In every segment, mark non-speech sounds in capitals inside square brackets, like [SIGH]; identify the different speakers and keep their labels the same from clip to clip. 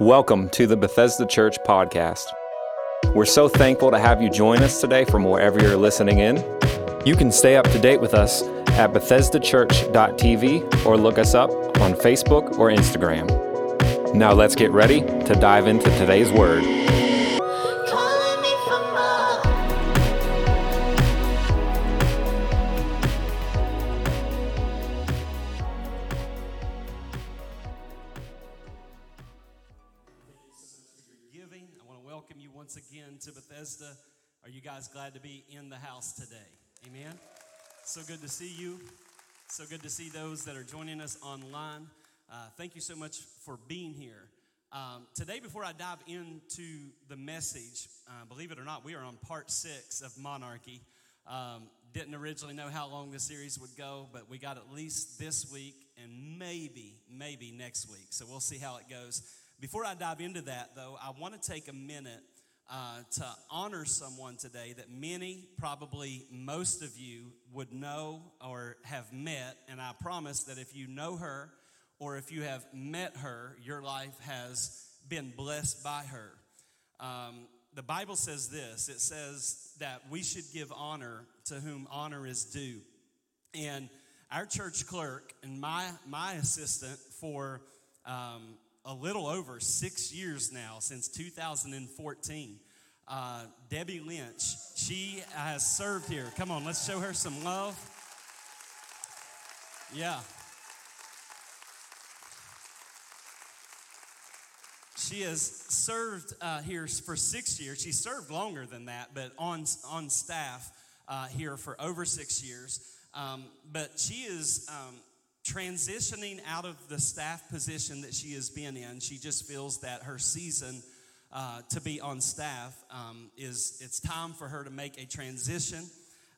Speaker 1: Welcome to the Bethesda Church podcast. We're so thankful to have you join us today from wherever you're listening in. You can stay up to date with us at BethesdaChurch.tv or look us up on Facebook or Instagram. Now let's get ready to dive into today's word.
Speaker 2: See you. So good to see those that are joining us online. Uh, thank you so much for being here. Um, today, before I dive into the message, uh, believe it or not, we are on part six of Monarchy. Um, didn't originally know how long the series would go, but we got at least this week and maybe, maybe next week. So we'll see how it goes. Before I dive into that, though, I want to take a minute uh, to honor someone today that many, probably most of you, would know or have met. And I promise that if you know her or if you have met her, your life has been blessed by her. Um, the Bible says this it says that we should give honor to whom honor is due. And our church clerk and my, my assistant for um, a little over six years now, since 2014, uh, Debbie Lynch, she has served here. Come on, let's show her some love. Yeah. She has served uh, here for six years. She served longer than that, but on, on staff uh, here for over six years. Um, but she is um, transitioning out of the staff position that she has been in. She just feels that her season uh, to be on staff um, is it's time for her to make a transition.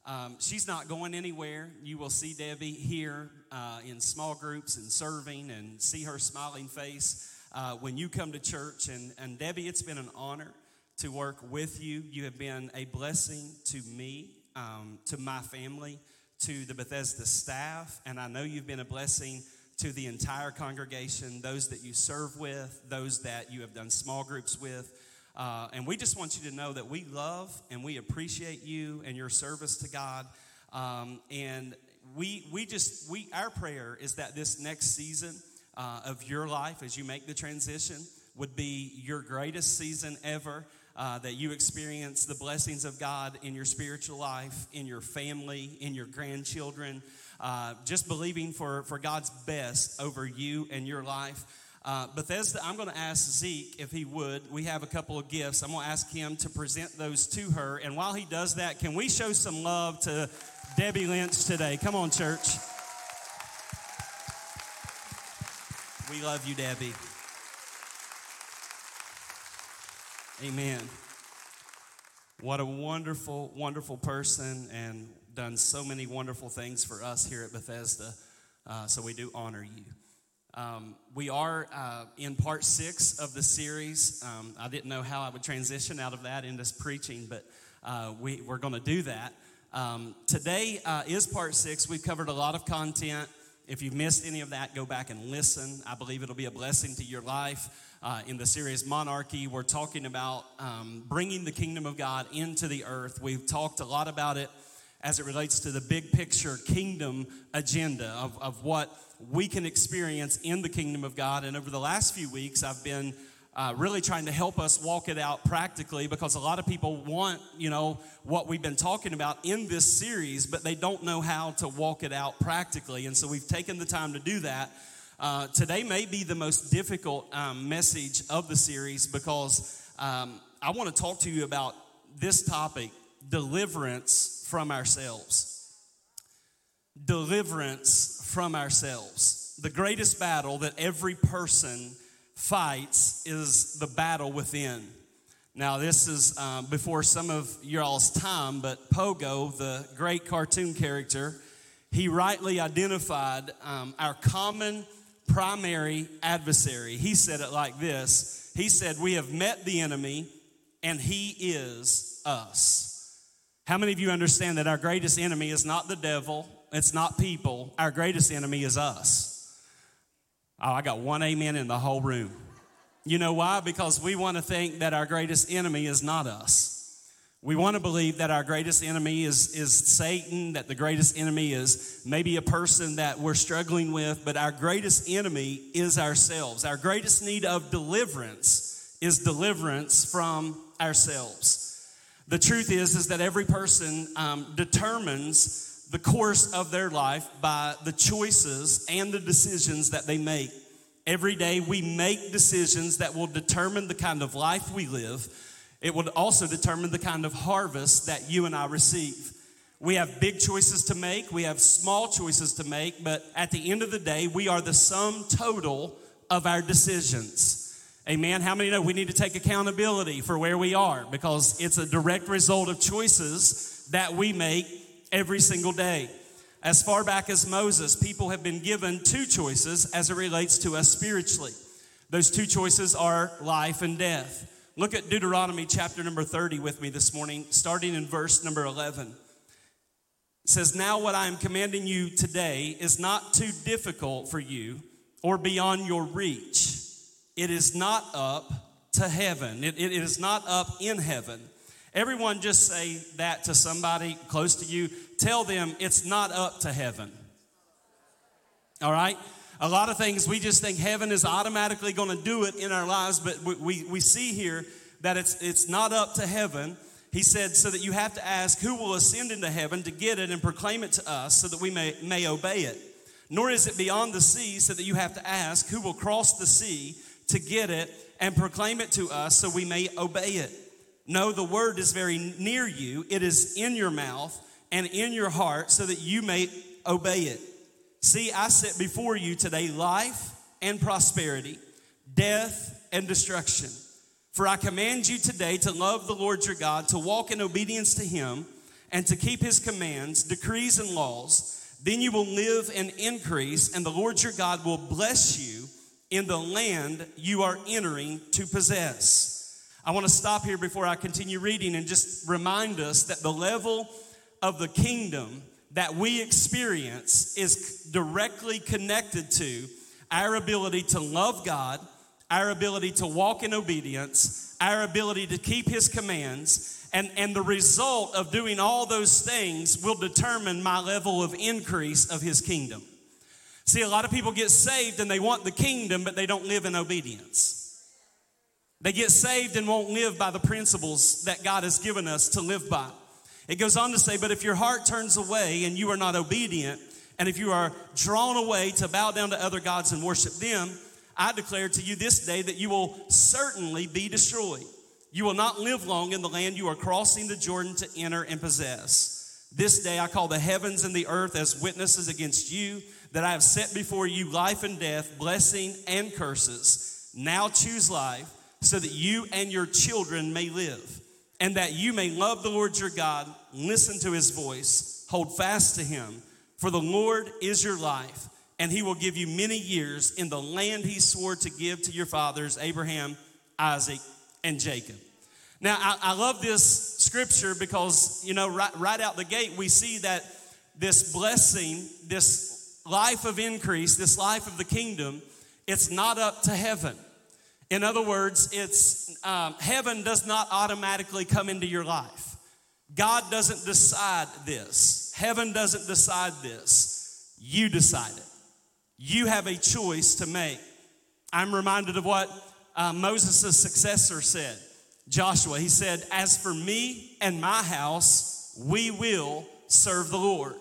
Speaker 2: Um, she's not going anywhere. You will see Debbie here uh, in small groups and serving and see her smiling face uh, when you come to church. And, and Debbie, it's been an honor to work with you. You have been a blessing to me, um, to my family, to the Bethesda staff, and I know you've been a blessing to the entire congregation, those that you serve with, those that you have done small groups with. Uh, and we just want you to know that we love and we appreciate you and your service to God. Um, and we, we just, we, our prayer is that this next season uh, of your life as you make the transition would be your greatest season ever. Uh, that you experience the blessings of God in your spiritual life, in your family, in your grandchildren, uh, just believing for, for God's best over you and your life. Uh, Bethesda, I'm going to ask Zeke if he would. We have a couple of gifts. I'm going to ask him to present those to her. And while he does that, can we show some love to Debbie Lynch today? Come on, church. We love you, Debbie. Amen. What a wonderful, wonderful person and done so many wonderful things for us here at Bethesda. Uh, so we do honor you. Um, we are uh, in part six of the series. Um, I didn't know how I would transition out of that into preaching, but uh, we, we're going to do that. Um, today uh, is part six. We've covered a lot of content. If you've missed any of that, go back and listen. I believe it'll be a blessing to your life. Uh, in the series Monarchy, we're talking about um, bringing the kingdom of God into the earth. We've talked a lot about it as it relates to the big picture kingdom agenda of, of what we can experience in the kingdom of God. And over the last few weeks, I've been uh, really trying to help us walk it out practically because a lot of people want, you know, what we've been talking about in this series, but they don't know how to walk it out practically. And so we've taken the time to do that. Uh, today may be the most difficult um, message of the series because um, I want to talk to you about this topic deliverance from ourselves. Deliverance from ourselves. The greatest battle that every person fights is the battle within. Now, this is uh, before some of y'all's time, but Pogo, the great cartoon character, he rightly identified um, our common primary adversary. He said it like this He said, We have met the enemy, and he is us. How many of you understand that our greatest enemy is not the devil, it's not people, our greatest enemy is us? Oh, I got one amen in the whole room. You know why? Because we want to think that our greatest enemy is not us. We want to believe that our greatest enemy is, is Satan, that the greatest enemy is maybe a person that we're struggling with, but our greatest enemy is ourselves. Our greatest need of deliverance is deliverance from ourselves. The truth is, is that every person um, determines the course of their life by the choices and the decisions that they make. Every day we make decisions that will determine the kind of life we live it will also determine the kind of harvest that you and I receive. We have big choices to make, we have small choices to make, but at the end of the day, we are the sum total of our decisions. Amen. How many know we need to take accountability for where we are because it's a direct result of choices that we make every single day. As far back as Moses, people have been given two choices as it relates to us spiritually. Those two choices are life and death. Look at Deuteronomy chapter number 30 with me this morning, starting in verse number 11. It says, Now what I am commanding you today is not too difficult for you or beyond your reach. It is not up to heaven, it, it is not up in heaven. Everyone just say that to somebody close to you. Tell them it's not up to heaven. All right? A lot of things we just think heaven is automatically going to do it in our lives, but we, we, we see here that it's, it's not up to heaven. He said, so that you have to ask who will ascend into heaven to get it and proclaim it to us so that we may, may obey it. Nor is it beyond the sea, so that you have to ask who will cross the sea to get it and proclaim it to us so we may obey it. No, the word is very near you, it is in your mouth and in your heart so that you may obey it. See, I set before you today life and prosperity, death and destruction. For I command you today to love the Lord your God, to walk in obedience to him, and to keep his commands, decrees, and laws. Then you will live and increase, and the Lord your God will bless you in the land you are entering to possess. I want to stop here before I continue reading and just remind us that the level of the kingdom that we experience is directly connected to our ability to love God, our ability to walk in obedience, our ability to keep His commands, and, and the result of doing all those things will determine my level of increase of His kingdom. See, a lot of people get saved and they want the kingdom, but they don't live in obedience. They get saved and won't live by the principles that God has given us to live by. It goes on to say, But if your heart turns away and you are not obedient, and if you are drawn away to bow down to other gods and worship them, I declare to you this day that you will certainly be destroyed. You will not live long in the land you are crossing the Jordan to enter and possess. This day I call the heavens and the earth as witnesses against you that I have set before you life and death, blessing and curses. Now choose life so that you and your children may live and that you may love the Lord your God, listen to his voice, hold fast to him. For the Lord is your life, and he will give you many years in the land he swore to give to your fathers, Abraham, Isaac, and Jacob. Now, I, I love this scripture because, you know, right, right out the gate, we see that this blessing, this life of increase, this life of the kingdom, it's not up to heaven. In other words, it's um, heaven does not automatically come into your life. God doesn't decide this. Heaven doesn't decide this. You decide it. You have a choice to make. I'm reminded of what uh, Moses' successor said, Joshua. He said, As for me and my house, we will serve the Lord.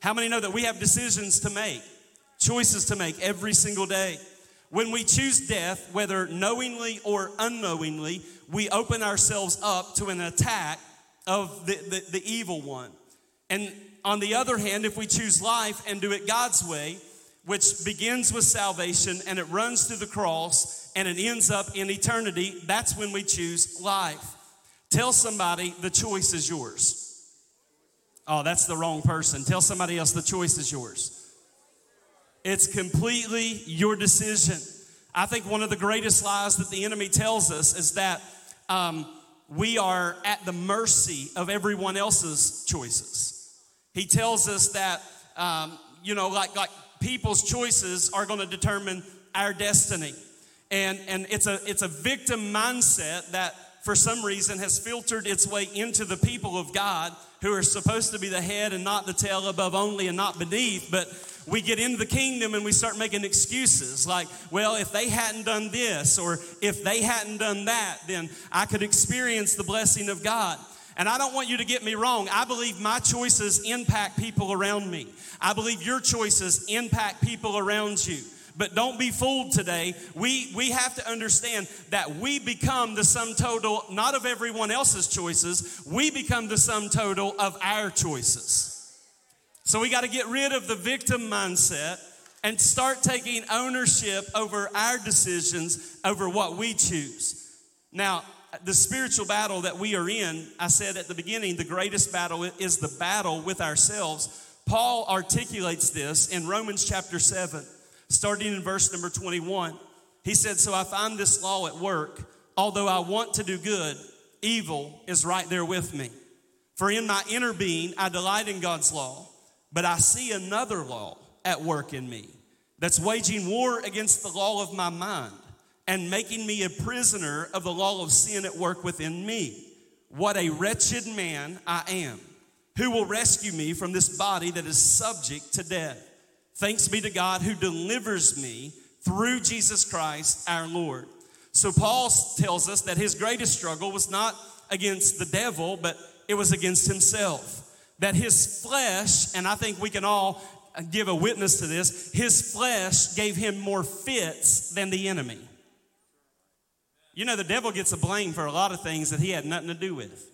Speaker 2: How many know that we have decisions to make, choices to make every single day? When we choose death, whether knowingly or unknowingly, we open ourselves up to an attack of the, the, the, evil one. And on the other hand, if we choose life and do it God's way, which begins with salvation and it runs through the cross and it ends up in eternity, that's when we choose life. Tell somebody the choice is yours. Oh, that's the wrong person. Tell somebody else the choice is yours. It's completely your decision. I think one of the greatest lies that the enemy tells us is that um, we are at the mercy of everyone else's choices. He tells us that, um, you know, like, like people's choices are going to determine our destiny. And, and it's, a, it's a victim mindset that for some reason has filtered its way into the people of God who are supposed to be the head and not the tail, above only and not beneath. But we get into the kingdom and we start making excuses like, well, if they hadn't done this or if they hadn't done that, then I could experience the blessing of God. And I don't want you to get me wrong. I believe my choices impact people around me. I believe your choices impact people around you. But don't be fooled today. We, we have to understand that we become the sum total, not of everyone else's choices, we become the sum total of our choices. So we got to get rid of the victim mindset and start taking ownership over our decisions, over what we choose. Now, the spiritual battle that we are in, I said at the beginning, the greatest battle is the battle with ourselves. Paul articulates this in Romans chapter 7, starting in verse number 21. He said, So I find this law at work. Although I want to do good, evil is right there with me. For in my inner being, I delight in God's law, but I see another law at work in me that's waging war against the law of my mind and making me a prisoner of the law of sin at work within me. What a wretched man I am. Who will rescue me from this body that is subject to death? Thanks be to God who delivers me through Jesus Christ our Lord. So, Paul tells us that his greatest struggle was not against the devil, but it was against himself. That his flesh, and I think we can all give a witness to this, his flesh gave him more fits than the enemy. You know, the devil gets a blame for a lot of things that he had nothing to do with.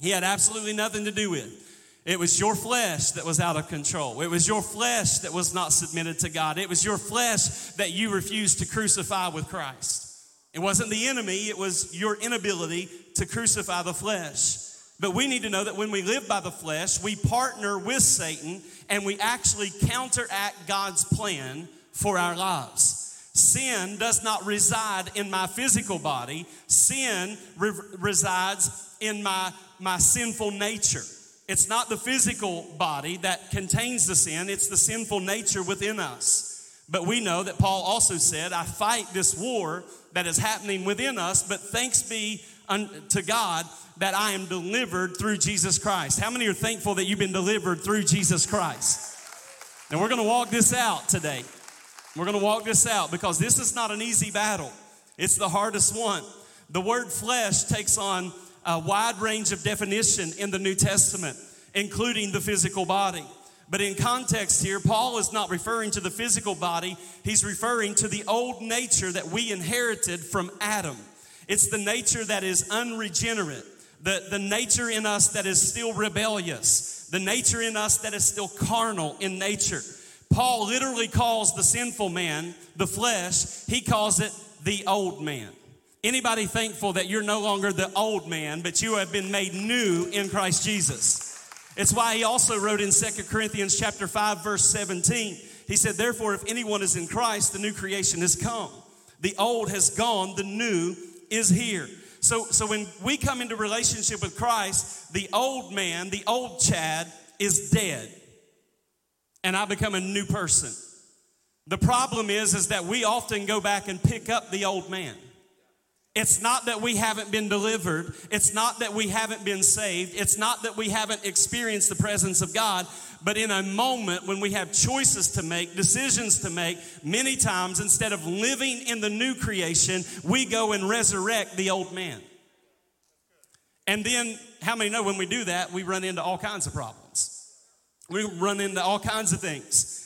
Speaker 2: He had absolutely nothing to do with. It was your flesh that was out of control. It was your flesh that was not submitted to God. It was your flesh that you refused to crucify with Christ. It wasn't the enemy, it was your inability to crucify the flesh. But we need to know that when we live by the flesh, we partner with Satan and we actually counteract God's plan for our lives. Sin does not reside in my physical body. Sin re- resides in my, my sinful nature. It's not the physical body that contains the sin, it's the sinful nature within us. But we know that Paul also said, I fight this war that is happening within us, but thanks be to God that I am delivered through Jesus Christ. How many are thankful that you've been delivered through Jesus Christ? And we're gonna walk this out today. We're going to walk this out because this is not an easy battle. It's the hardest one. The word flesh takes on a wide range of definition in the New Testament, including the physical body. But in context here, Paul is not referring to the physical body, he's referring to the old nature that we inherited from Adam. It's the nature that is unregenerate, the, the nature in us that is still rebellious, the nature in us that is still carnal in nature. Paul literally calls the sinful man the flesh, he calls it the old man. Anybody thankful that you're no longer the old man, but you have been made new in Christ Jesus? It's why he also wrote in Second Corinthians chapter 5 verse 17. He said, "Therefore if anyone is in Christ, the new creation has come. The old has gone, the new is here." So so when we come into relationship with Christ, the old man, the old Chad is dead and I become a new person. The problem is is that we often go back and pick up the old man. It's not that we haven't been delivered. It's not that we haven't been saved. It's not that we haven't experienced the presence of God. But in a moment when we have choices to make, decisions to make, many times instead of living in the new creation, we go and resurrect the old man. And then, how many know when we do that, we run into all kinds of problems? We run into all kinds of things.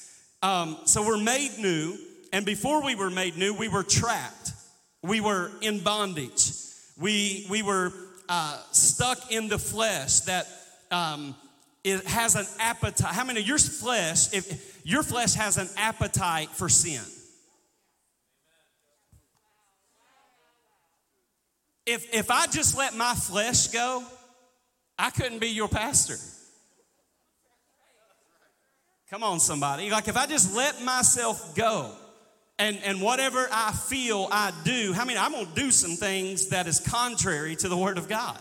Speaker 2: Um, so we're made new, and before we were made new, we were trapped. We were in bondage. We, we were uh, stuck in the flesh that um, it has an appetite. How many of your flesh, if your flesh has an appetite for sin? If, if I just let my flesh go, I couldn't be your pastor. Come on, somebody. Like if I just let myself go and, and whatever I feel I do, I mean, I'm gonna do some things that is contrary to the Word of God.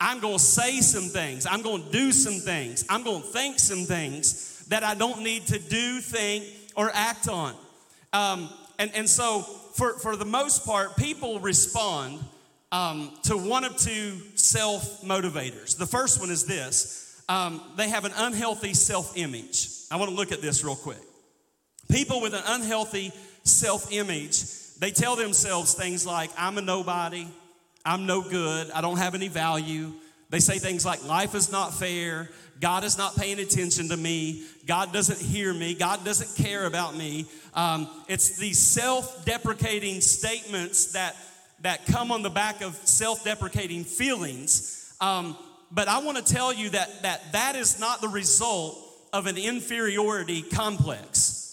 Speaker 2: I'm gonna say some things. I'm gonna do some things. I'm gonna think some things that I don't need to do, think, or act on. Um, and, and so for, for the most part, people respond um, to one of two self motivators. The first one is this um, they have an unhealthy self image. I want to look at this real quick. People with an unhealthy self image, they tell themselves things like, I'm a nobody, I'm no good, I don't have any value. They say things like, life is not fair, God is not paying attention to me, God doesn't hear me, God doesn't care about me. Um, it's these self deprecating statements that, that come on the back of self deprecating feelings. Um, but I want to tell you that, that that is not the result of an inferiority complex.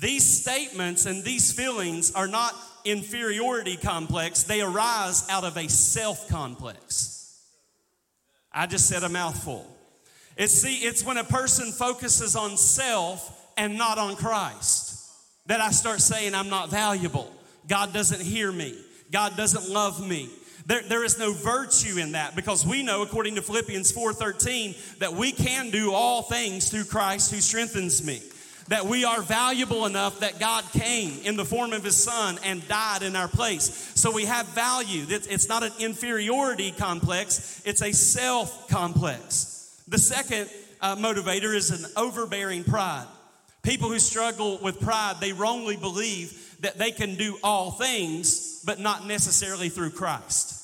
Speaker 2: These statements and these feelings are not inferiority complex, they arise out of a self complex. I just said a mouthful. It's see, it's when a person focuses on self and not on Christ that I start saying I'm not valuable. God doesn't hear me. God doesn't love me. There, there is no virtue in that because we know, according to Philippians 4:13, that we can do all things through Christ who strengthens me. That we are valuable enough that God came in the form of His Son and died in our place. So we have value. It's not an inferiority complex, it's a self complex. The second uh, motivator is an overbearing pride. People who struggle with pride, they wrongly believe that they can do all things, but not necessarily through Christ.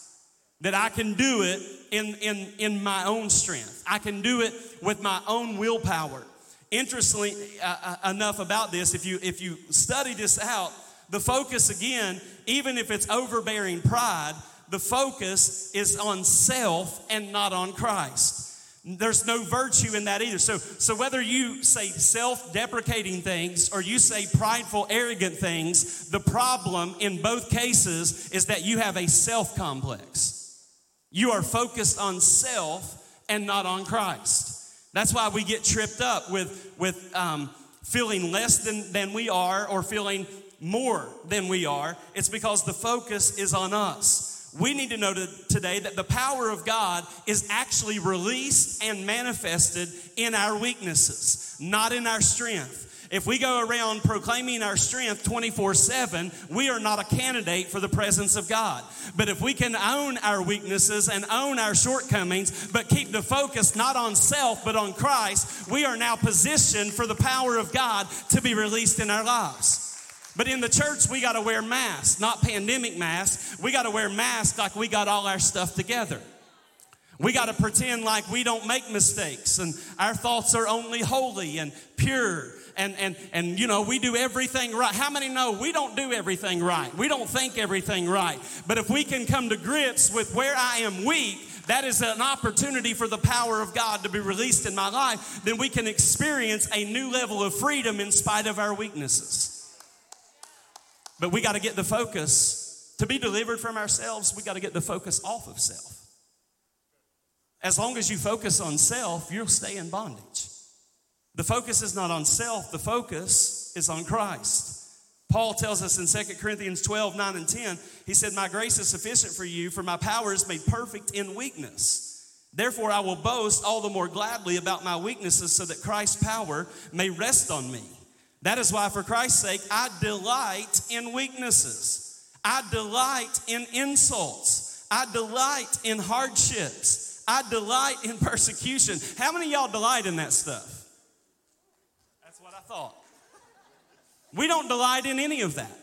Speaker 2: That I can do it in, in, in my own strength, I can do it with my own willpower. Interestingly uh, uh, enough about this, if you, if you study this out, the focus again, even if it's overbearing pride, the focus is on self and not on Christ. There's no virtue in that either. So, so whether you say self deprecating things or you say prideful, arrogant things, the problem in both cases is that you have a self complex. You are focused on self and not on Christ. That's why we get tripped up with, with um, feeling less than, than we are or feeling more than we are. It's because the focus is on us. We need to know today that the power of God is actually released and manifested in our weaknesses, not in our strength. If we go around proclaiming our strength 24 7, we are not a candidate for the presence of God. But if we can own our weaknesses and own our shortcomings, but keep the focus not on self, but on Christ, we are now positioned for the power of God to be released in our lives. But in the church, we got to wear masks, not pandemic masks. We got to wear masks like we got all our stuff together. We got to pretend like we don't make mistakes and our thoughts are only holy and pure and, and, and, you know, we do everything right. How many know we don't do everything right? We don't think everything right. But if we can come to grips with where I am weak, that is an opportunity for the power of God to be released in my life, then we can experience a new level of freedom in spite of our weaknesses. But we got to get the focus. To be delivered from ourselves, we got to get the focus off of self. As long as you focus on self, you'll stay in bondage. The focus is not on self, the focus is on Christ. Paul tells us in 2 Corinthians 12, 9 and 10, he said, My grace is sufficient for you, for my power is made perfect in weakness. Therefore, I will boast all the more gladly about my weaknesses, so that Christ's power may rest on me. That is why, for Christ's sake, I delight in weaknesses. I delight in insults. I delight in hardships. I delight in persecution. How many y'all delight in that stuff? Thought. We don't delight in any of that.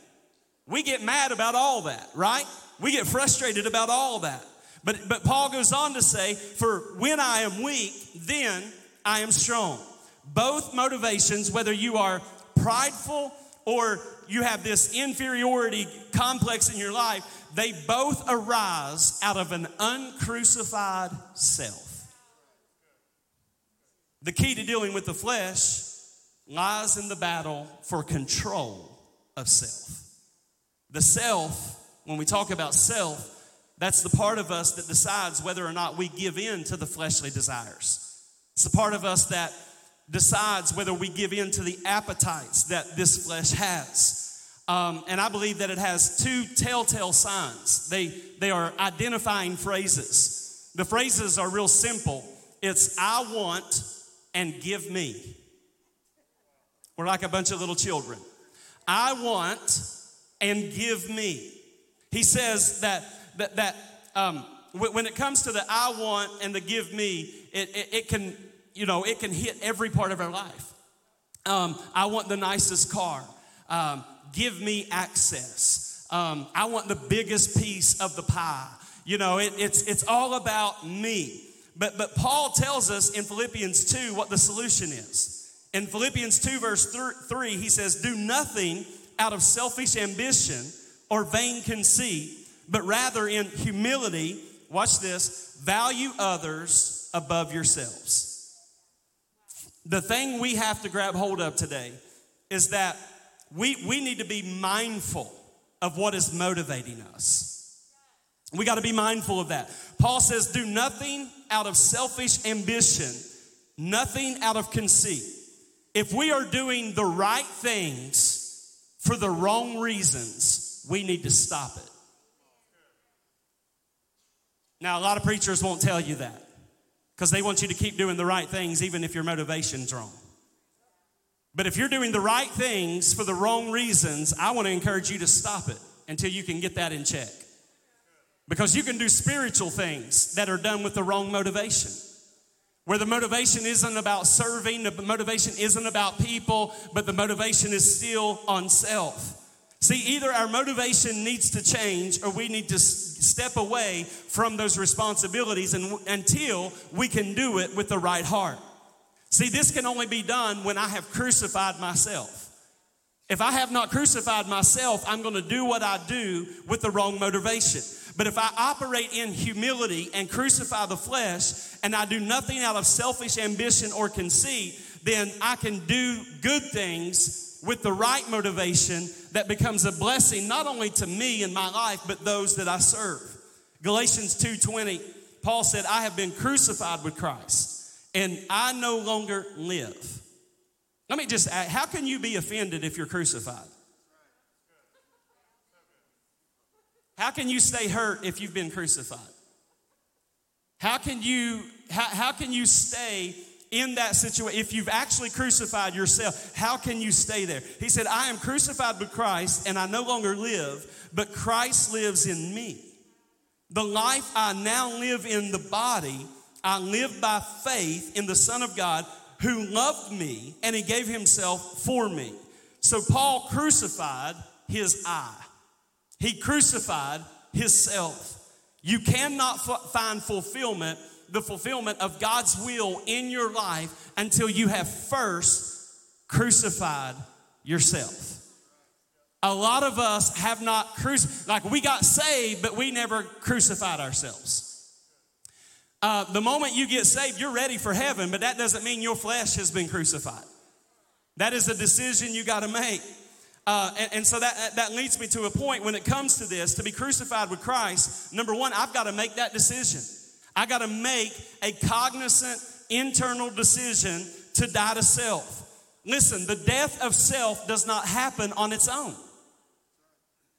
Speaker 2: We get mad about all that, right? We get frustrated about all that. But, but Paul goes on to say, For when I am weak, then I am strong. Both motivations, whether you are prideful or you have this inferiority complex in your life, they both arise out of an uncrucified self. The key to dealing with the flesh lies in the battle for control of self. The self, when we talk about self, that's the part of us that decides whether or not we give in to the fleshly desires. It's the part of us that decides whether we give in to the appetites that this flesh has. Um, and I believe that it has two telltale signs. They, they are identifying phrases. The phrases are real simple it's I want and give me. We're like a bunch of little children. I want and give me. He says that, that, that um, when it comes to the I want and the give me, it, it, it can, you know, it can hit every part of our life. Um, I want the nicest car. Um, give me access. Um, I want the biggest piece of the pie. You know, it, it's, it's all about me. But, but Paul tells us in Philippians 2 what the solution is. In Philippians 2, verse 3, he says, Do nothing out of selfish ambition or vain conceit, but rather in humility, watch this, value others above yourselves. The thing we have to grab hold of today is that we, we need to be mindful of what is motivating us. We got to be mindful of that. Paul says, Do nothing out of selfish ambition, nothing out of conceit. If we are doing the right things for the wrong reasons, we need to stop it. Now, a lot of preachers won't tell you that because they want you to keep doing the right things even if your motivation's wrong. But if you're doing the right things for the wrong reasons, I want to encourage you to stop it until you can get that in check. Because you can do spiritual things that are done with the wrong motivation. Where the motivation isn't about serving, the motivation isn't about people, but the motivation is still on self. See, either our motivation needs to change or we need to step away from those responsibilities and, until we can do it with the right heart. See, this can only be done when I have crucified myself. If I have not crucified myself, I'm going to do what I do with the wrong motivation. But if I operate in humility and crucify the flesh, and I do nothing out of selfish ambition or conceit, then I can do good things with the right motivation that becomes a blessing not only to me in my life, but those that I serve. Galatians 2:20, Paul said, I have been crucified with Christ, and I no longer live. Let me just ask, how can you be offended if you're crucified? How can you stay hurt if you've been crucified? How can you how, how can you stay in that situation if you've actually crucified yourself? How can you stay there? He said, "I am crucified with Christ and I no longer live, but Christ lives in me. The life I now live in the body, I live by faith in the Son of God who loved me and he gave himself for me." So Paul crucified his I. He crucified himself. You cannot f- find fulfillment, the fulfillment of God's will in your life until you have first crucified yourself. A lot of us have not crucified, like we got saved, but we never crucified ourselves. Uh, the moment you get saved, you're ready for heaven, but that doesn't mean your flesh has been crucified. That is a decision you got to make. Uh, and, and, so that, that leads me to a point when it comes to this to be crucified with Christ. Number one, I've got to make that decision. I got to make a cognizant internal decision to die to self. Listen, the death of self does not happen on its own.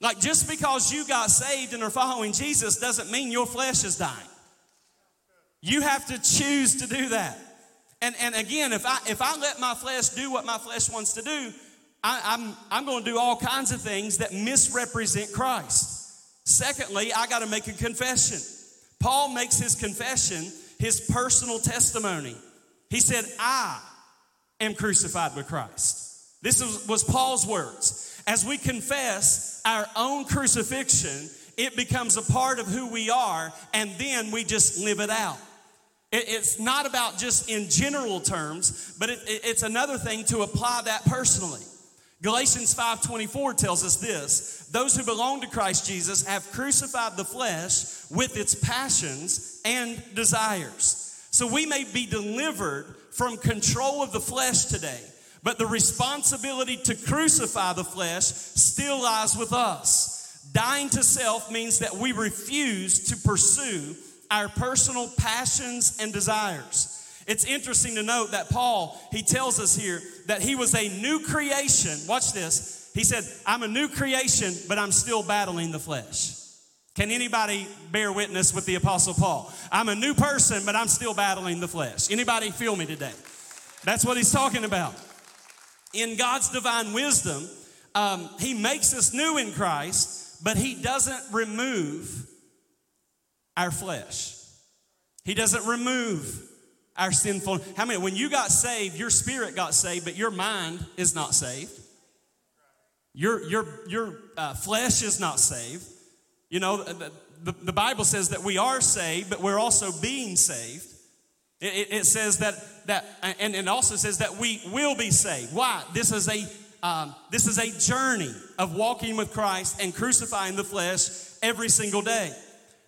Speaker 2: Like just because you got saved and are following Jesus doesn't mean your flesh is dying. You have to choose to do that. And, and again, if I, if I let my flesh do what my flesh wants to do, I, am I'm, I'm going to do all kinds of things that misrepresent Christ. Secondly, I got to make a confession. Paul makes his confession his personal testimony. He said, I am crucified with Christ. This was, was Paul's words. As we confess our own crucifixion, it becomes a part of who we are, and then we just live it out. It, it's not about just in general terms, but it, it, it's another thing to apply that personally. Galatians 5:24 tells us this, those who belong to Christ Jesus have crucified the flesh with its passions and desires. So we may be delivered from control of the flesh today, but the responsibility to crucify the flesh still lies with us. Dying to self means that we refuse to pursue our personal passions and desires. It's interesting to note that Paul, he tells us here that he was a new creation. Watch this. He said, I'm a new creation, but I'm still battling the flesh. Can anybody bear witness with the apostle Paul? I'm a new person, but I'm still battling the flesh. Anybody feel me today? That's what he's talking about. In God's divine wisdom, um, He makes us new in Christ, but He doesn't remove our flesh. He doesn't remove our sinful. How many? When you got saved, your spirit got saved, but your mind is not saved. Your your your uh, flesh is not saved. You know, the, the, the Bible says that we are saved, but we're also being saved. It, it, it says that that, and it also says that we will be saved. Why? This is a um, this is a journey of walking with Christ and crucifying the flesh every single day.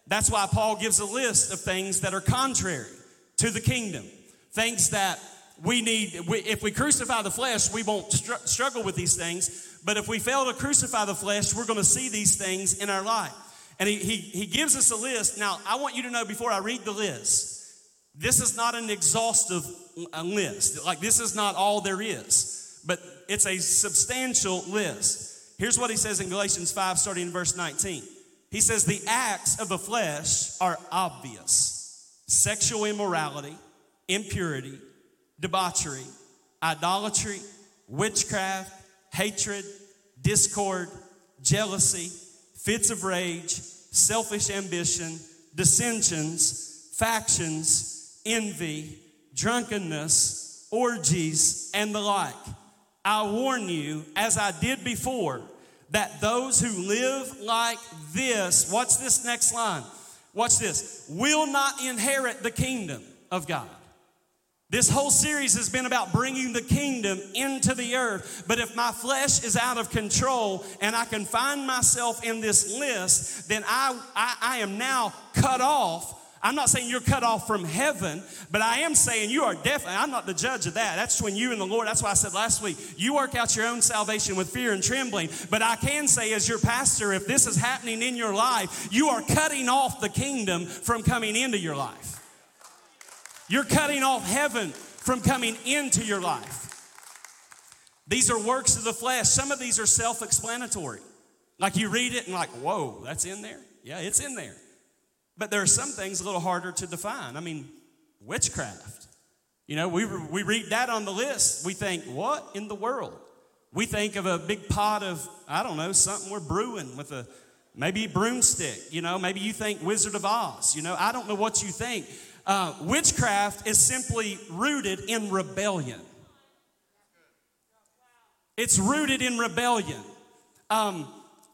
Speaker 2: That's why Paul gives a list of things that are contrary to the kingdom, things that we need. We, if we crucify the flesh, we won't str- struggle with these things. But if we fail to crucify the flesh, we're going to see these things in our life. And he, he, he gives us a list. Now, I want you to know before I read the list, this is not an exhaustive uh, list. Like, this is not all there is, but it's a substantial list. Here's what he says in Galatians 5, starting in verse 19. He says, The acts of the flesh are obvious sexual immorality, impurity, debauchery, idolatry, witchcraft, hatred, discord, jealousy, fits of rage, selfish ambition, dissensions, factions, envy, drunkenness, orgies, and the like. I warn you, as I did before, that those who live like this, watch this next line, watch this, will not inherit the kingdom of God. This whole series has been about bringing the kingdom into the earth. But if my flesh is out of control and I can find myself in this list, then I, I, I, am now cut off. I'm not saying you're cut off from heaven, but I am saying you are definitely, I'm not the judge of that. That's between you and the Lord. That's why I said last week, you work out your own salvation with fear and trembling. But I can say, as your pastor, if this is happening in your life, you are cutting off the kingdom from coming into your life. You're cutting off heaven from coming into your life. These are works of the flesh. Some of these are self explanatory. Like you read it and, like, whoa, that's in there? Yeah, it's in there. But there are some things a little harder to define. I mean, witchcraft. You know, we, we read that on the list. We think, what in the world? We think of a big pot of, I don't know, something we're brewing with a maybe broomstick. You know, maybe you think Wizard of Oz. You know, I don't know what you think. Uh, witchcraft is simply rooted in rebellion. It's rooted in rebellion. Um,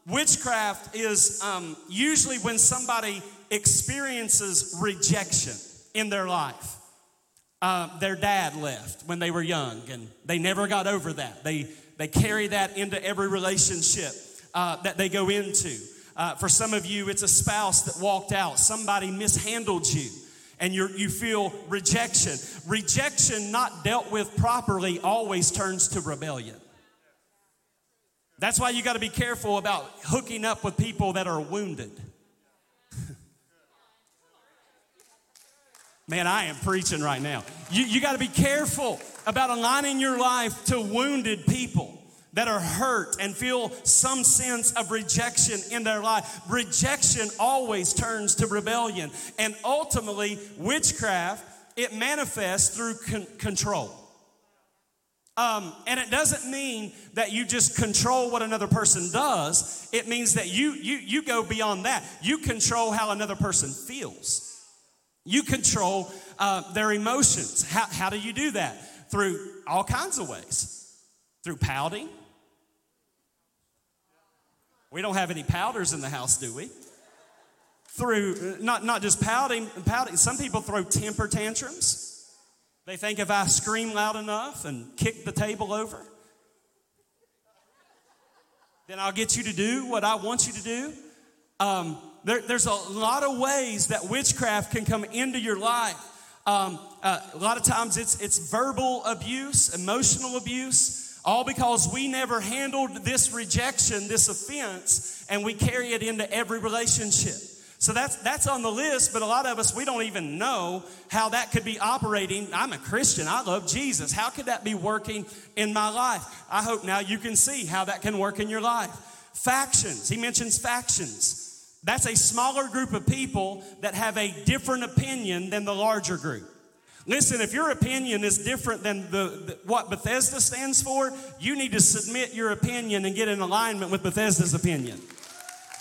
Speaker 2: witchcraft is um, usually when somebody experiences rejection in their life. Uh, their dad left when they were young, and they never got over that. They they carry that into every relationship uh, that they go into. Uh, for some of you, it's a spouse that walked out. Somebody mishandled you and you you feel rejection. Rejection, not dealt with properly, always turns to rebellion. That's why you got to be careful about hooking up with people that are wounded. Man, I am preaching right now. You, you got to be careful about aligning your life to wounded people that are hurt and feel some sense of rejection in their life. Rejection always turns to rebellion. And ultimately, witchcraft, it manifests through con- control. Um, and it doesn't mean that you just control what another person does. It means that you, you, you go beyond that. You control how another person feels. You control uh, their emotions. How, how do you do that? Through all kinds of ways. Through pouting, we don't have any powders in the house, do we? Through not, not just pouting, pouting, some people throw temper tantrums. They think if I scream loud enough and kick the table over, then I'll get you to do what I want you to do. Um, there, there's a lot of ways that witchcraft can come into your life. Um, uh, a lot of times it's, it's verbal abuse, emotional abuse. All because we never handled this rejection, this offense, and we carry it into every relationship. So that's that's on the list, but a lot of us we don't even know how that could be operating. I'm a Christian. I love Jesus. How could that be working in my life? I hope now you can see how that can work in your life. Factions. He mentions factions. That's a smaller group of people that have a different opinion than the larger group. Listen, if your opinion is different than the, the, what Bethesda stands for, you need to submit your opinion and get in alignment with Bethesda's opinion.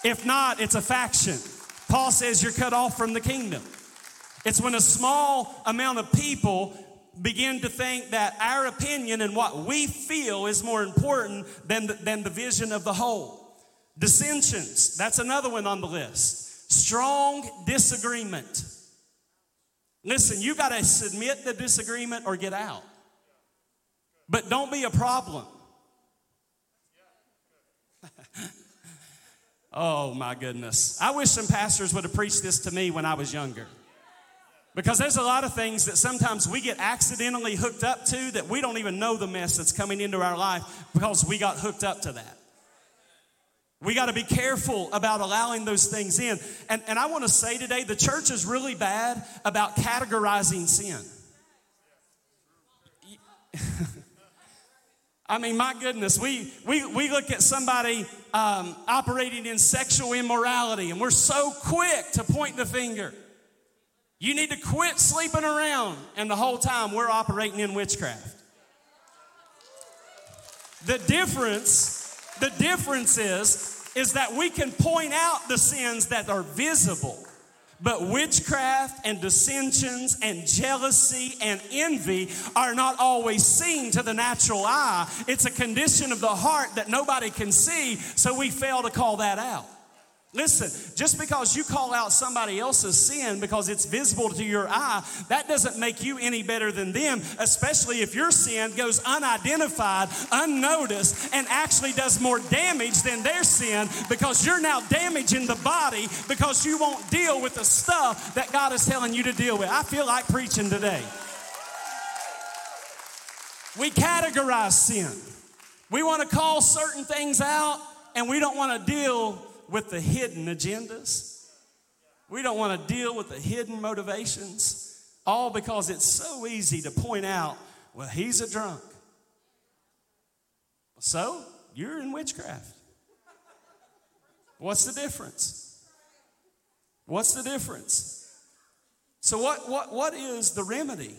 Speaker 2: If not, it's a faction. Paul says you're cut off from the kingdom. It's when a small amount of people begin to think that our opinion and what we feel is more important than the, than the vision of the whole. Dissensions, that's another one on the list. Strong disagreement. Listen, you got to submit the disagreement or get out. But don't be a problem. [LAUGHS] oh my goodness. I wish some pastors would have preached this to me when I was younger. Because there's a lot of things that sometimes we get accidentally hooked up to that we don't even know the mess that's coming into our life because we got hooked up to that. We got to be careful about allowing those things in. And, and I want to say today the church is really bad about categorizing sin. [LAUGHS] I mean, my goodness, we, we, we look at somebody um, operating in sexual immorality and we're so quick to point the finger. You need to quit sleeping around. And the whole time we're operating in witchcraft. The difference, the difference is, is that we can point out the sins that are visible. But witchcraft and dissensions and jealousy and envy are not always seen to the natural eye. It's a condition of the heart that nobody can see, so we fail to call that out. Listen, just because you call out somebody else's sin because it's visible to your eye, that doesn't make you any better than them, especially if your sin goes unidentified, unnoticed, and actually does more damage than their sin because you're now damaging the body because you won't deal with the stuff that God is telling you to deal with. I feel like preaching today. We categorize sin. We want to call certain things out and we don't want to deal with the hidden agendas. We don't want to deal with the hidden motivations, all because it's so easy to point out, well, he's a drunk. So, you're in witchcraft. What's the difference? What's the difference? So what, what, what is the remedy?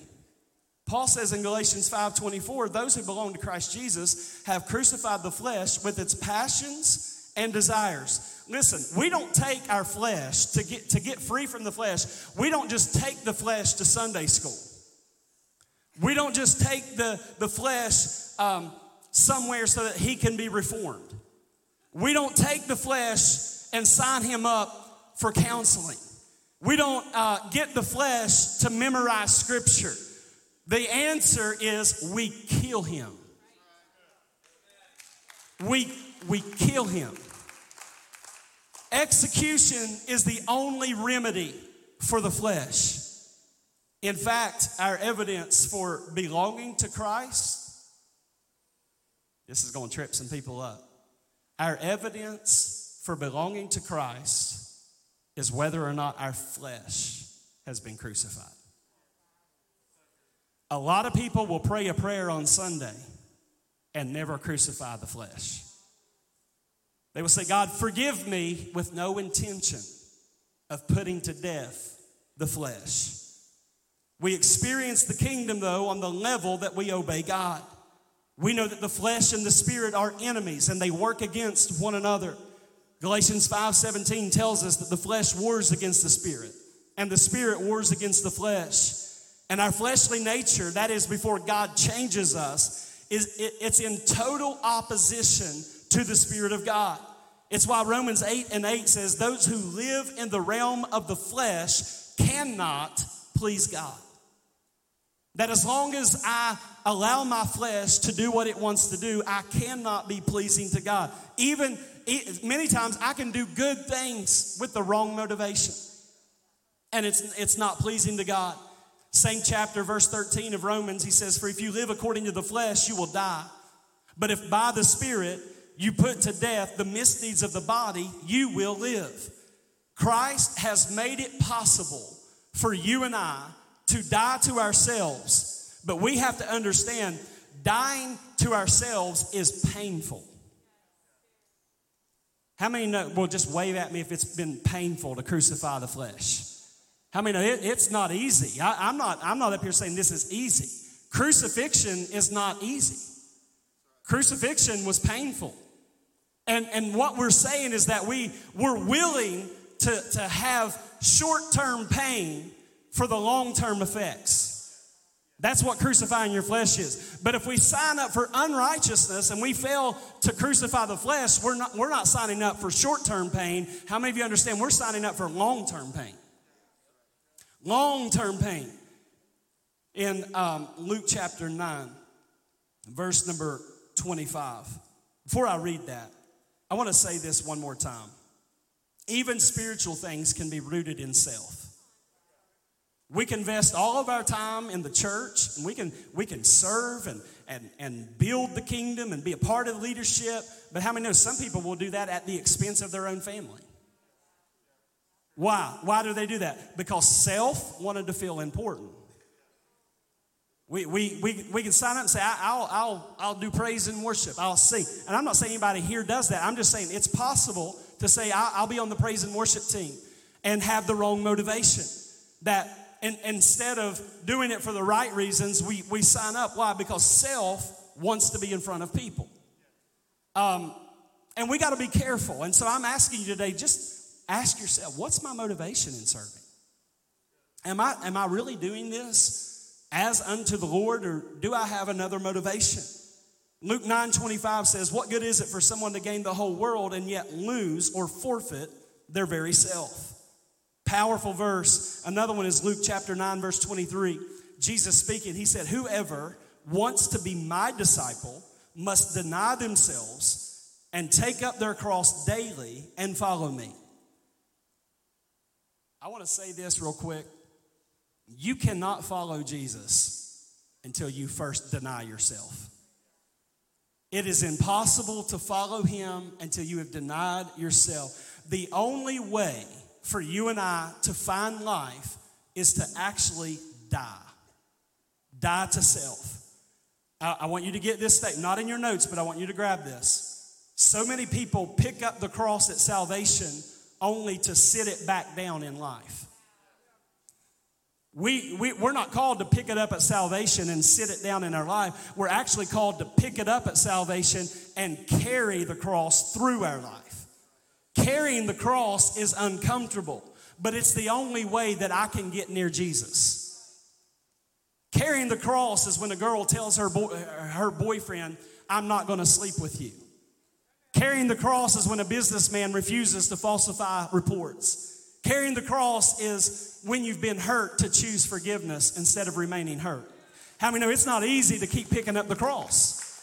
Speaker 2: Paul says in Galatians 5:24, those who belong to Christ Jesus have crucified the flesh with its passions and desires. Listen, we don't take our flesh to get to get free from the flesh. We don't just take the flesh to Sunday school. We don't just take the, the flesh um, somewhere so that he can be reformed. We don't take the flesh and sign him up for counseling. We don't uh, get the flesh to memorize scripture. The answer is we kill him. We, we kill him. Execution is the only remedy for the flesh. In fact, our evidence for belonging to Christ, this is going to trip some people up. Our evidence for belonging to Christ is whether or not our flesh has been crucified. A lot of people will pray a prayer on Sunday and never crucify the flesh. They will say, God, forgive me with no intention of putting to death the flesh. We experience the kingdom, though, on the level that we obey God. We know that the flesh and the spirit are enemies and they work against one another. Galatians 5:17 tells us that the flesh wars against the spirit and the spirit wars against the flesh. And our fleshly nature, that is before God changes us, is it's in total opposition to the spirit of God. It's why Romans 8 and 8 says, Those who live in the realm of the flesh cannot please God. That as long as I allow my flesh to do what it wants to do, I cannot be pleasing to God. Even many times I can do good things with the wrong motivation, and it's, it's not pleasing to God. Same chapter, verse 13 of Romans, he says, For if you live according to the flesh, you will die. But if by the Spirit you put to death the misdeeds of the body, you will live. Christ has made it possible for you and I to die to ourselves, but we have to understand dying to ourselves is painful. How many know? Well, just wave at me if it's been painful to crucify the flesh. How many know it, it's not easy? I, I'm, not, I'm not up here saying this is easy. Crucifixion is not easy. Crucifixion was painful. And, and what we're saying is that we, we're willing to, to have short term pain for the long term effects. That's what crucifying your flesh is. But if we sign up for unrighteousness and we fail to crucify the flesh, we're not, we're not signing up for short term pain. How many of you understand we're signing up for long term pain? Long term pain. In um, Luke chapter 9, verse number 25. Before I read that, I want to say this one more time. Even spiritual things can be rooted in self. We can invest all of our time in the church and we can, we can serve and, and, and build the kingdom and be a part of leadership. But how many know some people will do that at the expense of their own family? Why? Why do they do that? Because self wanted to feel important. We, we, we, we can sign up and say, I'll, I'll, I'll do praise and worship. I'll sing. And I'm not saying anybody here does that. I'm just saying it's possible to say, I'll be on the praise and worship team and have the wrong motivation. That in, instead of doing it for the right reasons, we, we sign up. Why? Because self wants to be in front of people. Um, and we got to be careful. And so I'm asking you today just ask yourself, what's my motivation in serving? Am I, am I really doing this as unto the Lord, or do I have another motivation? Luke 9 25 says, What good is it for someone to gain the whole world and yet lose or forfeit their very self? Powerful verse. Another one is Luke chapter 9, verse 23. Jesus speaking, he said, Whoever wants to be my disciple must deny themselves and take up their cross daily and follow me. I want to say this real quick. You cannot follow Jesus until you first deny yourself. It is impossible to follow him until you have denied yourself. The only way for you and I to find life is to actually die. Die to self. I, I want you to get this statement, not in your notes, but I want you to grab this. So many people pick up the cross at salvation only to sit it back down in life. We, we, we're not called to pick it up at salvation and sit it down in our life. We're actually called to pick it up at salvation and carry the cross through our life. Carrying the cross is uncomfortable, but it's the only way that I can get near Jesus. Carrying the cross is when a girl tells her, boy, her boyfriend, I'm not going to sleep with you. Carrying the cross is when a businessman refuses to falsify reports. Carrying the cross is when you've been hurt to choose forgiveness instead of remaining hurt. How many know it's not easy to keep picking up the cross?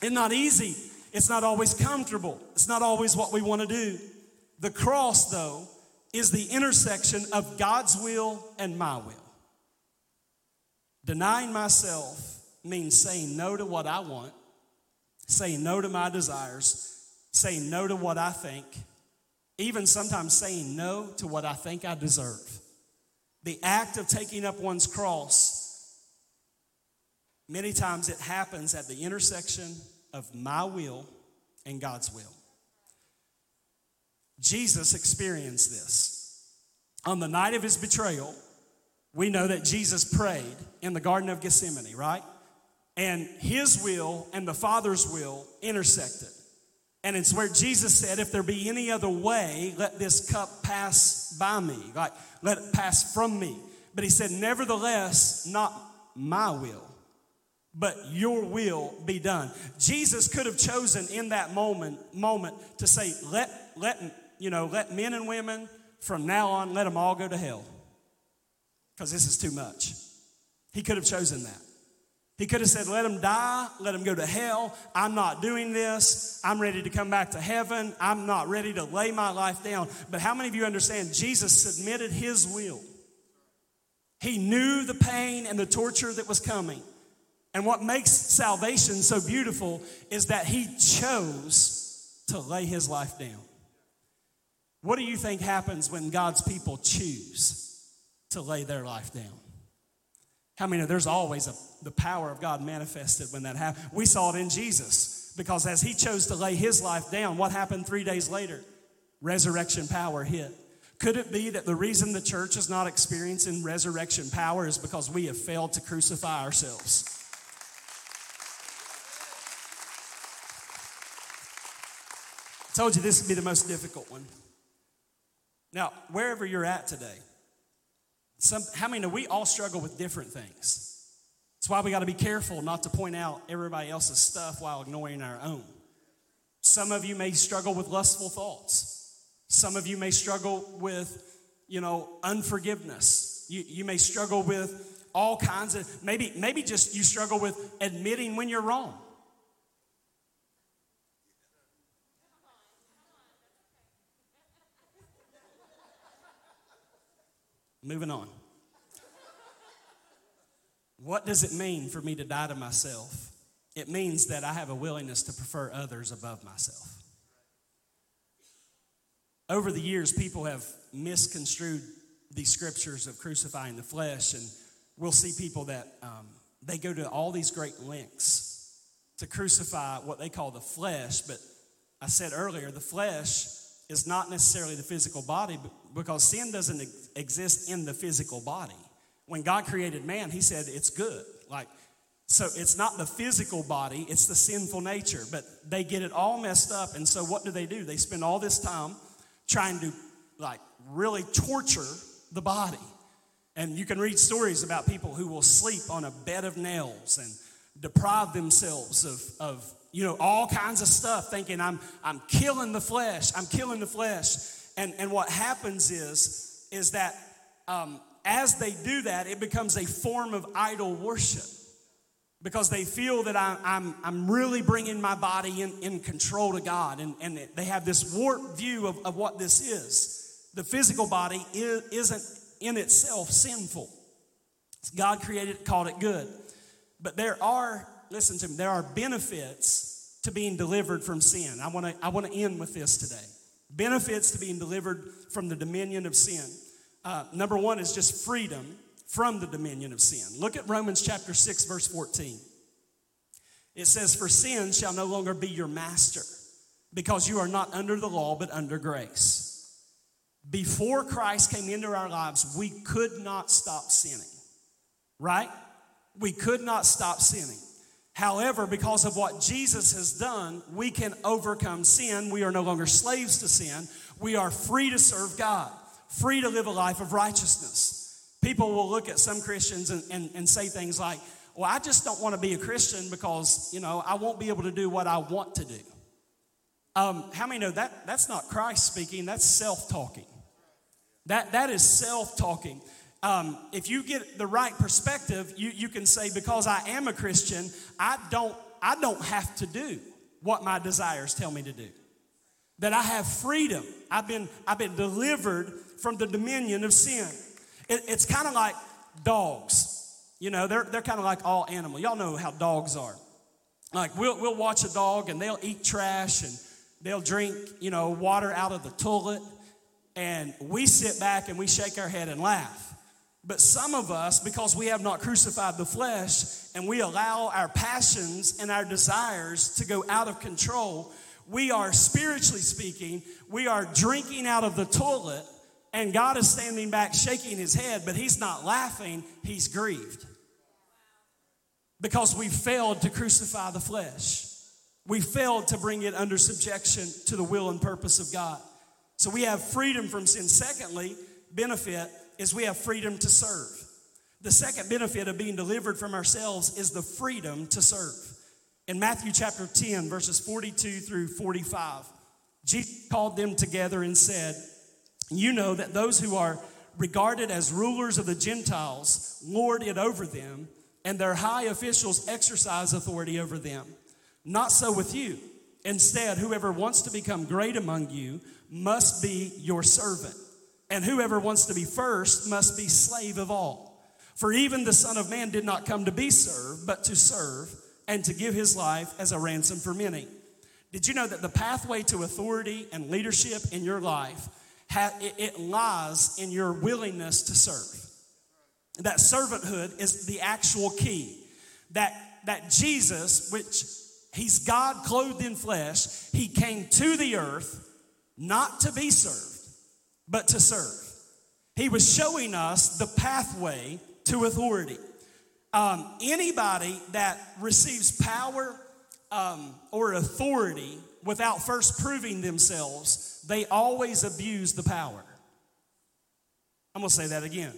Speaker 2: It's not easy. It's not always comfortable. It's not always what we want to do. The cross, though, is the intersection of God's will and my will. Denying myself means saying no to what I want saying no to my desires, saying no to what I think, even sometimes saying no to what I think I deserve. The act of taking up one's cross, many times it happens at the intersection of my will and God's will. Jesus experienced this. On the night of his betrayal, we know that Jesus prayed in the Garden of Gethsemane, right? and his will and the Father's will intersected. And it's where Jesus said, If there be any other way, let this cup pass by me, like let it pass from me. But he said, Nevertheless, not my will, but your will be done. Jesus could have chosen in that moment, moment to say, Let, let, you know, let men and women from now on, let them all go to hell. Because this is too much. He could have chosen that. He could have said, Let him die, let him go to hell. I'm not doing this. I'm ready to come back to heaven. I'm not ready to lay my life down. But how many of you understand Jesus submitted his will? He knew the pain and the torture that was coming. And what makes salvation so beautiful is that he chose to lay his life down. What do you think happens when God's people choose to lay their life down? How many there's always a, the power of God manifested when that happened? We saw it in Jesus because as he chose to lay his life down, what happened three days later? Resurrection power hit. Could it be that the reason the church is not experiencing resurrection power is because we have failed to crucify ourselves? I told you this would be the most difficult one. Now, wherever you're at today, some, how many know we all struggle with different things? That's why we got to be careful not to point out everybody else's stuff while ignoring our own. Some of you may struggle with lustful thoughts. Some of you may struggle with, you know, unforgiveness. You, you may struggle with all kinds of, maybe, maybe just you struggle with admitting when you're wrong. Moving on. What does it mean for me to die to myself? It means that I have a willingness to prefer others above myself. Over the years, people have misconstrued these scriptures of crucifying the flesh, and we'll see people that um, they go to all these great lengths to crucify what they call the flesh. But I said earlier, the flesh is not necessarily the physical body because sin doesn't ex- exist in the physical body. When God created man, he said it's good. Like, so it's not the physical body, it's the sinful nature. But they get it all messed up. And so what do they do? They spend all this time trying to like really torture the body. And you can read stories about people who will sleep on a bed of nails and deprive themselves of, of you know, all kinds of stuff, thinking I'm, I'm killing the flesh, I'm killing the flesh. And, and what happens is, is that um, as they do that, it becomes a form of idol worship because they feel that I, I'm, I'm really bringing my body in, in control to God. And, and they have this warped view of, of what this is. The physical body is, isn't in itself sinful. God created it, called it good. But there are, listen to me, there are benefits to being delivered from sin. I want to I want to end with this today. Benefits to being delivered from the dominion of sin. Uh, number one is just freedom from the dominion of sin. Look at Romans chapter 6, verse 14. It says, For sin shall no longer be your master, because you are not under the law, but under grace. Before Christ came into our lives, we could not stop sinning, right? We could not stop sinning. However, because of what Jesus has done, we can overcome sin. We are no longer slaves to sin. We are free to serve God, free to live a life of righteousness. People will look at some Christians and, and, and say things like, Well, I just don't want to be a Christian because, you know, I won't be able to do what I want to do. Um, how many know that that's not Christ speaking, that's self talking. That, that is self talking. Um, if you get the right perspective, you, you can say, because I am a Christian, I don't, I don't have to do what my desires tell me to do. That I have freedom. I've been, I've been delivered from the dominion of sin. It, it's kind of like dogs. You know, they're, they're kind of like all animals. Y'all know how dogs are. Like, we'll, we'll watch a dog and they'll eat trash and they'll drink, you know, water out of the toilet. And we sit back and we shake our head and laugh. But some of us, because we have not crucified the flesh and we allow our passions and our desires to go out of control, we are spiritually speaking, we are drinking out of the toilet, and God is standing back shaking his head, but he's not laughing, he's grieved. Because we failed to crucify the flesh. We failed to bring it under subjection to the will and purpose of God. So we have freedom from sin. Secondly, benefit is we have freedom to serve. The second benefit of being delivered from ourselves is the freedom to serve. In Matthew chapter 10, verses 42 through 45, Jesus called them together and said, You know that those who are regarded as rulers of the Gentiles lord it over them, and their high officials exercise authority over them. Not so with you. Instead, whoever wants to become great among you must be your servant. And whoever wants to be first must be slave of all. For even the Son of Man did not come to be served, but to serve and to give his life as a ransom for many. Did you know that the pathway to authority and leadership in your life, it lies in your willingness to serve? That servanthood is the actual key. That, that Jesus, which he's God clothed in flesh, he came to the earth not to be served but to serve. He was showing us the pathway to authority. Um, anybody that receives power um, or authority without first proving themselves, they always abuse the power. I'm going to say that again.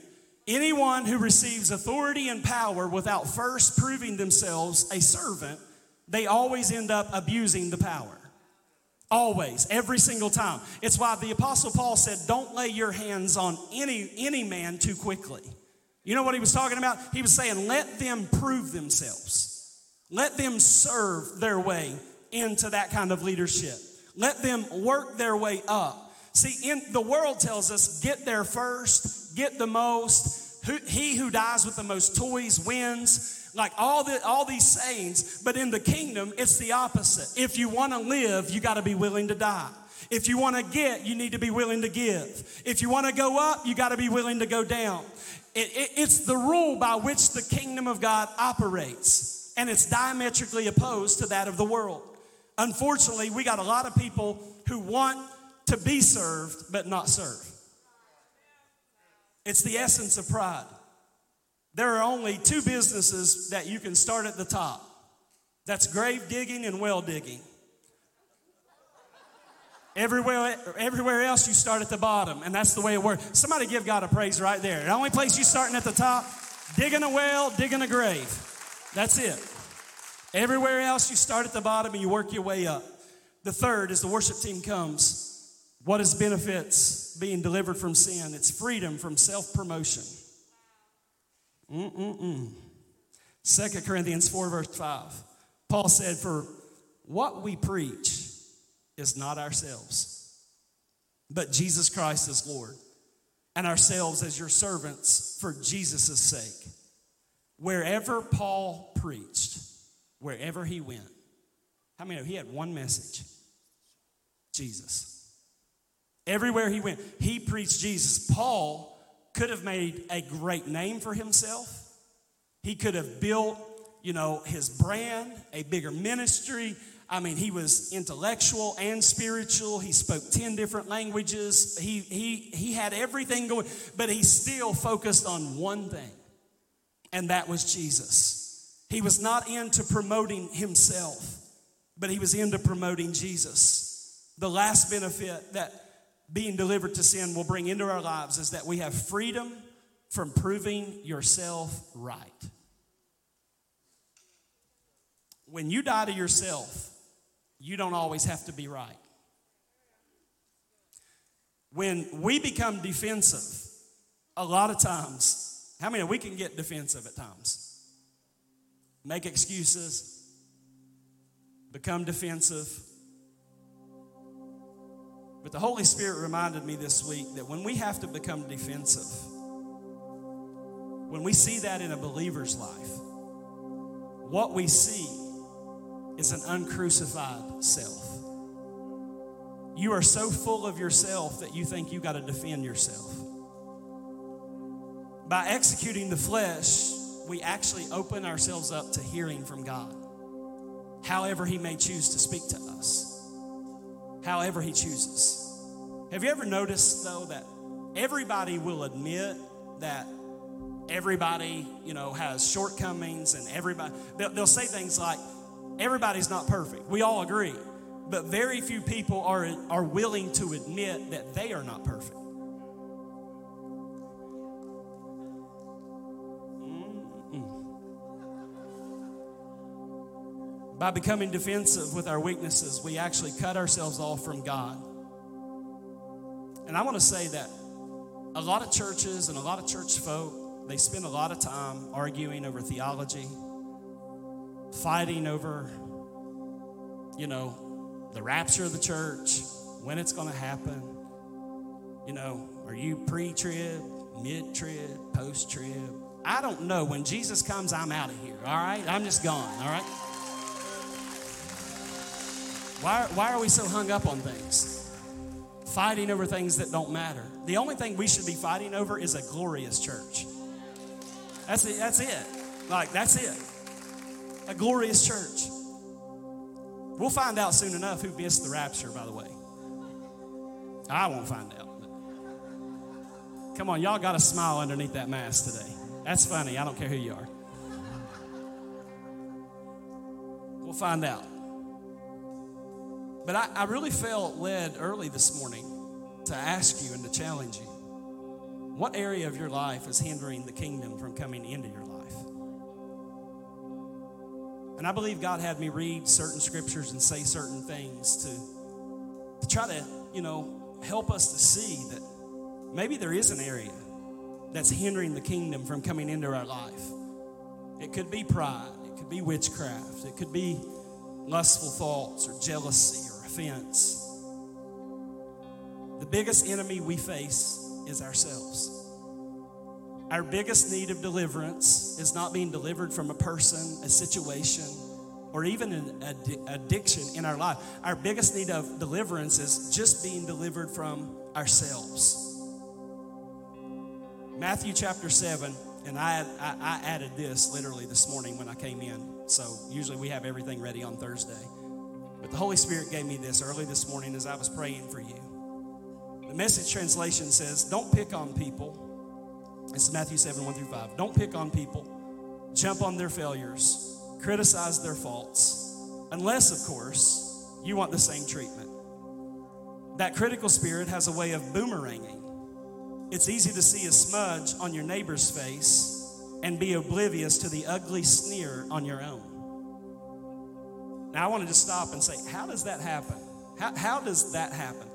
Speaker 2: Anyone who receives authority and power without first proving themselves a servant, they always end up abusing the power. Always, every single time. It's why the Apostle Paul said, Don't lay your hands on any, any man too quickly. You know what he was talking about? He was saying, Let them prove themselves, let them serve their way into that kind of leadership, let them work their way up. See, in the world tells us, get there first, get the most. Who, he who dies with the most toys wins like all the all these sayings but in the kingdom it's the opposite. If you want to live you got to be willing to die. If you want to get you need to be willing to give. If you want to go up you got to be willing to go down. It, it, it's the rule by which the kingdom of god operates and it's diametrically opposed to that of the world. Unfortunately we got a lot of people who want to be served but not serve. It's the essence of pride there are only two businesses that you can start at the top that's grave digging and well digging. Everywhere, everywhere else, you start at the bottom, and that's the way it works. Somebody give God a praise right there. The only place you starting at the top, digging a well, digging a grave. That's it. Everywhere else, you start at the bottom and you work your way up. The third, as the worship team comes, what is benefits being delivered from sin? It's freedom from self promotion. Mm-mm-mm. 2 Corinthians 4, verse 5. Paul said, For what we preach is not ourselves, but Jesus Christ is Lord, and ourselves as your servants for Jesus' sake. Wherever Paul preached, wherever he went, how many know he had one message? Jesus. Everywhere he went, he preached Jesus. Paul could have made a great name for himself. He could have built, you know, his brand, a bigger ministry. I mean, he was intellectual and spiritual. He spoke 10 different languages. He, he, he had everything going, but he still focused on one thing, and that was Jesus. He was not into promoting himself, but he was into promoting Jesus. The last benefit that being delivered to sin will bring into our lives is that we have freedom from proving yourself right. When you die to yourself, you don't always have to be right. When we become defensive, a lot of times, how many of we can get defensive at times? Make excuses, become defensive but the Holy Spirit reminded me this week that when we have to become defensive, when we see that in a believer's life, what we see is an uncrucified self. You are so full of yourself that you think you got to defend yourself. By executing the flesh, we actually open ourselves up to hearing from God, however, He may choose to speak to us however He chooses. Have you ever noticed, though, that everybody will admit that everybody, you know, has shortcomings and everybody, they'll, they'll say things like, everybody's not perfect. We all agree. But very few people are, are willing to admit that they are not perfect. By becoming defensive with our weaknesses, we actually cut ourselves off from God. And I want to say that a lot of churches and a lot of church folk, they spend a lot of time arguing over theology, fighting over, you know, the rapture of the church, when it's going to happen. You know, are you pre trib, mid trib, post trib? I don't know. When Jesus comes, I'm out of here, all right? I'm just gone, all right? Why, why are we so hung up on things? Fighting over things that don't matter. The only thing we should be fighting over is a glorious church. That's it. That's it. Like, that's it. A glorious church. We'll find out soon enough who missed the rapture, by the way. I won't find out. Come on, y'all got a smile underneath that mask today. That's funny. I don't care who you are. We'll find out. But I, I really felt led early this morning to ask you and to challenge you. What area of your life is hindering the kingdom from coming into your life? And I believe God had me read certain scriptures and say certain things to, to try to, you know, help us to see that maybe there is an area that's hindering the kingdom from coming into our life. It could be pride, it could be witchcraft, it could be lustful thoughts or jealousy offense. The biggest enemy we face is ourselves. Our biggest need of deliverance is not being delivered from a person, a situation, or even an ad- addiction in our life. Our biggest need of deliverance is just being delivered from ourselves. Matthew chapter 7, and I, I, I added this literally this morning when I came in. So usually we have everything ready on Thursday. But the Holy Spirit gave me this early this morning as I was praying for you. The message translation says, Don't pick on people. It's Matthew 7, 1 through 5. Don't pick on people, jump on their failures, criticize their faults, unless, of course, you want the same treatment. That critical spirit has a way of boomeranging. It's easy to see a smudge on your neighbor's face and be oblivious to the ugly sneer on your own. Now, I wanted to just stop and say, how does that happen? How, how does that happen?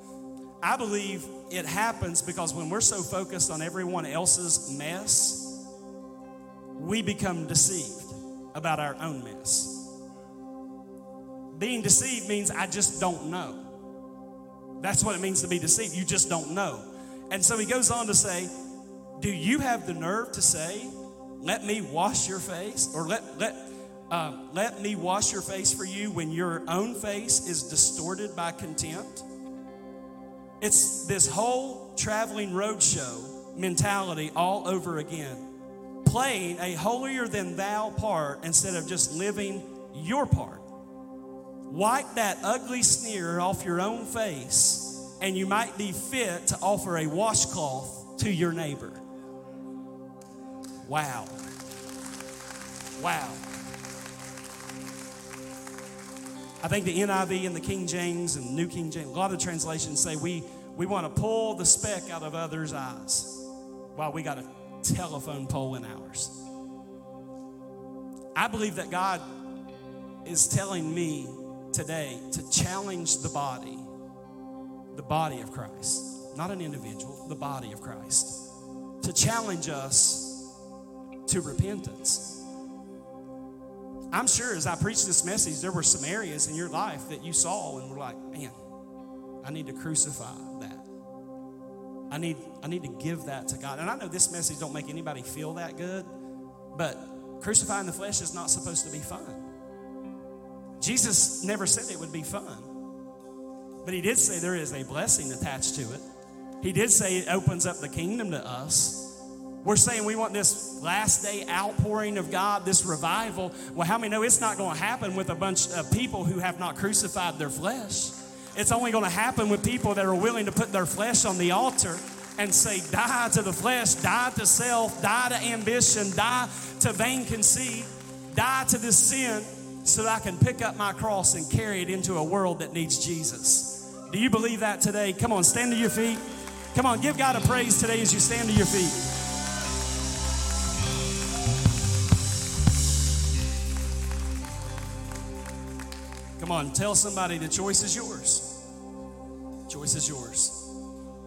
Speaker 2: I believe it happens because when we're so focused on everyone else's mess, we become deceived about our own mess. Being deceived means I just don't know. That's what it means to be deceived. You just don't know. And so he goes on to say, Do you have the nerve to say, Let me wash your face? Or let, let, um, let me wash your face for you when your own face is distorted by contempt? It's this whole traveling roadshow mentality all over again, playing a holier than thou part instead of just living your part. Wipe that ugly sneer off your own face, and you might be fit to offer a washcloth to your neighbor. Wow. Wow. I think the NIV and the King James and New King James, a lot of translations say we, we want to pull the speck out of others' eyes while we got a telephone pole in ours. I believe that God is telling me today to challenge the body, the body of Christ, not an individual, the body of Christ, to challenge us to repentance. I'm sure as I preached this message, there were some areas in your life that you saw and were like, man, I need to crucify that. I need, I need to give that to God. And I know this message don't make anybody feel that good, but crucifying the flesh is not supposed to be fun. Jesus never said it would be fun, but he did say there is a blessing attached to it. He did say it opens up the kingdom to us. We're saying we want this last day outpouring of God, this revival. Well, how many know it's not going to happen with a bunch of people who have not crucified their flesh? It's only going to happen with people that are willing to put their flesh on the altar and say, Die to the flesh, die to self, die to ambition, die to vain conceit, die to this sin so that I can pick up my cross and carry it into a world that needs Jesus. Do you believe that today? Come on, stand to your feet. Come on, give God a praise today as you stand to your feet. Come on, tell somebody the choice is yours. Choice is yours.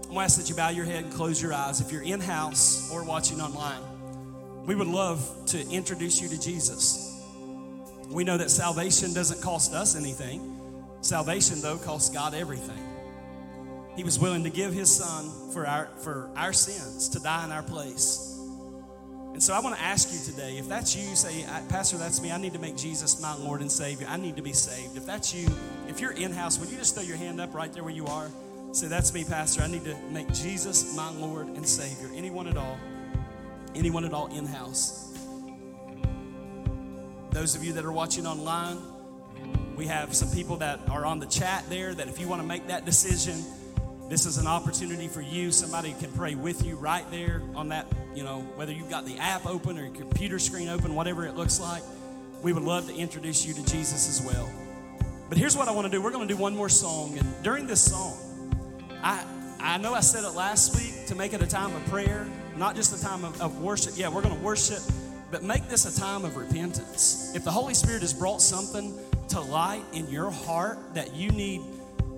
Speaker 2: I'm gonna ask that you bow your head and close your eyes. If you're in house or watching online, we would love to introduce you to Jesus. We know that salvation doesn't cost us anything. Salvation, though, costs God everything. He was willing to give his son for our, for our sins, to die in our place. And so I want to ask you today if that's you, say, Pastor, that's me. I need to make Jesus my Lord and Savior. I need to be saved. If that's you, if you're in house, would you just throw your hand up right there where you are? Say, That's me, Pastor. I need to make Jesus my Lord and Savior. Anyone at all? Anyone at all in house? Those of you that are watching online, we have some people that are on the chat there that if you want to make that decision, This is an opportunity for you. Somebody can pray with you right there on that, you know, whether you've got the app open or your computer screen open, whatever it looks like. We would love to introduce you to Jesus as well. But here's what I want to do. We're going to do one more song. And during this song, I, I know I said it last week to make it a time of prayer, not just a time of, of worship. Yeah, we're going to worship, but make this a time of repentance. If the Holy Spirit has brought something to light in your heart that you need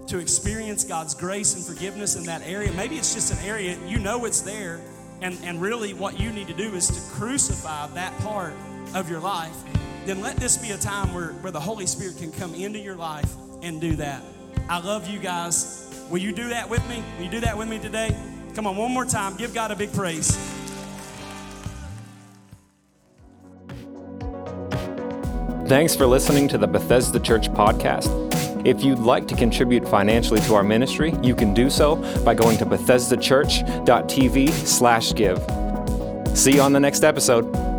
Speaker 2: to experience God's grace and forgiveness in that area, maybe it's just an area you know it's there, and, and really what you need to do is to crucify that part of your life, then let this be a time where, where the Holy Spirit can come into your life and do that. I love you guys. Will you do that with me? Will you do that with me today? Come on, one more time. Give God a big praise.
Speaker 1: Thanks for listening to the Bethesda Church podcast. If you'd like to contribute financially to our ministry, you can do so by going to bethesdachurch.tv/give. See you on the next episode.